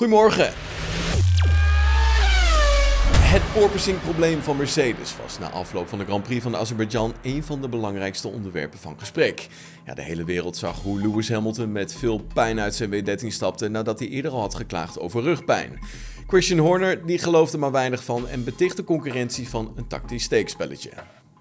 Goedemorgen. Het porpoising-probleem van Mercedes was na afloop van de Grand Prix van Azerbeidzjan een van de belangrijkste onderwerpen van gesprek. Ja, de hele wereld zag hoe Lewis Hamilton met veel pijn uit zijn W13 stapte nadat hij eerder al had geklaagd over rugpijn. Christian Horner die geloofde maar weinig van en beticht de concurrentie van een tactisch steekspelletje.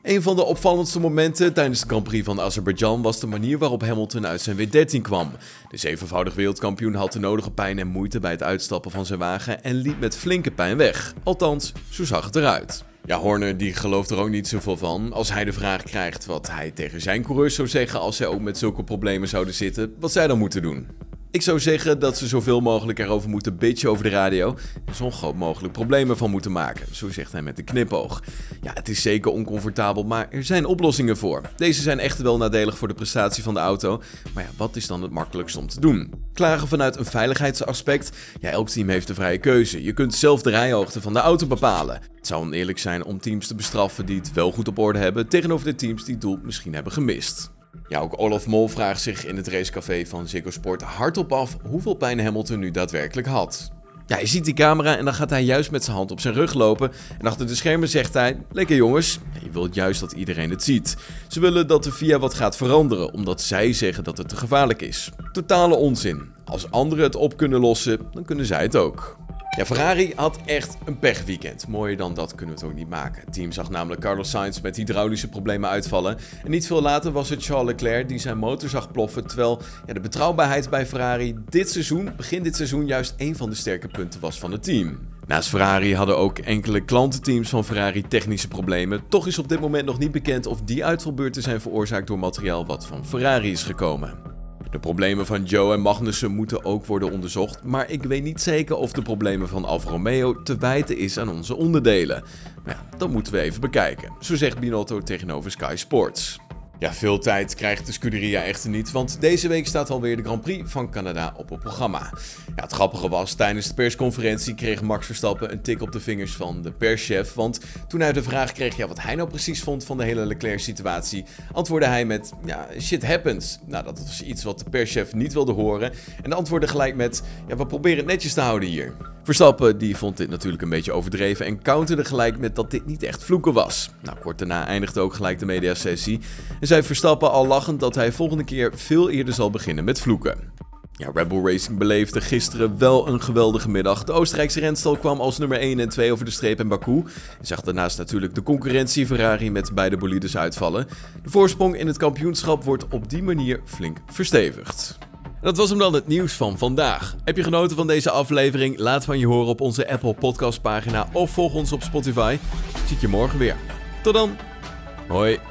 Een van de opvallendste momenten tijdens de Grand Prix van Azerbeidzjan was de manier waarop Hamilton uit zijn W13 kwam. De zevenvoudig wereldkampioen had de nodige pijn en moeite bij het uitstappen van zijn wagen en liep met flinke pijn weg. Althans, zo zag het eruit. Ja, Horner die gelooft er ook niet zoveel van. Als hij de vraag krijgt wat hij tegen zijn coureurs zou zeggen als zij ook met zulke problemen zouden zitten, wat zij dan moeten doen. Ik zou zeggen dat ze zoveel mogelijk erover moeten bitchen over de radio en zo'n groot mogelijk probleem ervan moeten maken, zo zegt hij met een knipoog. Ja, het is zeker oncomfortabel, maar er zijn oplossingen voor. Deze zijn echt wel nadelig voor de prestatie van de auto, maar ja, wat is dan het makkelijkst om te doen? Klagen vanuit een veiligheidsaspect? Ja, elk team heeft de vrije keuze. Je kunt zelf de rijhoogte van de auto bepalen. Het zou oneerlijk zijn om teams te bestraffen die het wel goed op orde hebben tegenover de teams die het doel misschien hebben gemist. Ja, ook Olaf Mol vraagt zich in het racecafé van Ziggo Sport hardop af hoeveel pijn Hamilton nu daadwerkelijk had. Ja, je ziet die camera en dan gaat hij juist met zijn hand op zijn rug lopen. En achter de schermen zegt hij: Lekker jongens, je wilt juist dat iedereen het ziet. Ze willen dat de VIA wat gaat veranderen, omdat zij zeggen dat het te gevaarlijk is. Totale onzin. Als anderen het op kunnen lossen, dan kunnen zij het ook. Ja, Ferrari had echt een pechweekend. Mooier dan dat kunnen we het ook niet maken. Het team zag namelijk Carlos Sainz met hydraulische problemen uitvallen. En niet veel later was het Charles Leclerc die zijn motor zag ploffen. Terwijl ja, de betrouwbaarheid bij Ferrari dit seizoen, begin dit seizoen, juist een van de sterke punten was van het team. Naast Ferrari hadden ook enkele klantenteams van Ferrari technische problemen. Toch is op dit moment nog niet bekend of die uitvalbeurten zijn veroorzaakt door materiaal wat van Ferrari is gekomen. De problemen van Joe en Magnussen moeten ook worden onderzocht, maar ik weet niet zeker of de problemen van Alfa Romeo te wijten is aan onze onderdelen. Maar ja, dat moeten we even bekijken, zo zegt Binotto tegenover Sky Sports. Ja, veel tijd krijgt de Scuderia echter niet, want deze week staat alweer de Grand Prix van Canada op het programma. Ja, het grappige was, tijdens de persconferentie kreeg Max Verstappen een tik op de vingers van de perschef, want toen hij de vraag kreeg ja, wat hij nou precies vond van de hele Leclerc-situatie, antwoordde hij met, ja, shit happens. Nou, dat was iets wat de perschef niet wilde horen en antwoordde gelijk met, ja, we proberen het netjes te houden hier. Verstappen die vond dit natuurlijk een beetje overdreven en counterde gelijk met dat dit niet echt vloeken was. Nou, kort daarna eindigde ook gelijk de mediasessie en zei Verstappen al lachend dat hij volgende keer veel eerder zal beginnen met vloeken. Ja, Red Bull Racing beleefde gisteren wel een geweldige middag. De Oostenrijkse renstal kwam als nummer 1 en 2 over de streep in Baku. En zag daarnaast natuurlijk de concurrentie Ferrari met beide bolides uitvallen. De voorsprong in het kampioenschap wordt op die manier flink verstevigd. Dat was hem dan het nieuws van vandaag. Heb je genoten van deze aflevering? Laat van je horen op onze Apple Podcast pagina of volg ons op Spotify. Zie je morgen weer. Tot dan. Hoi.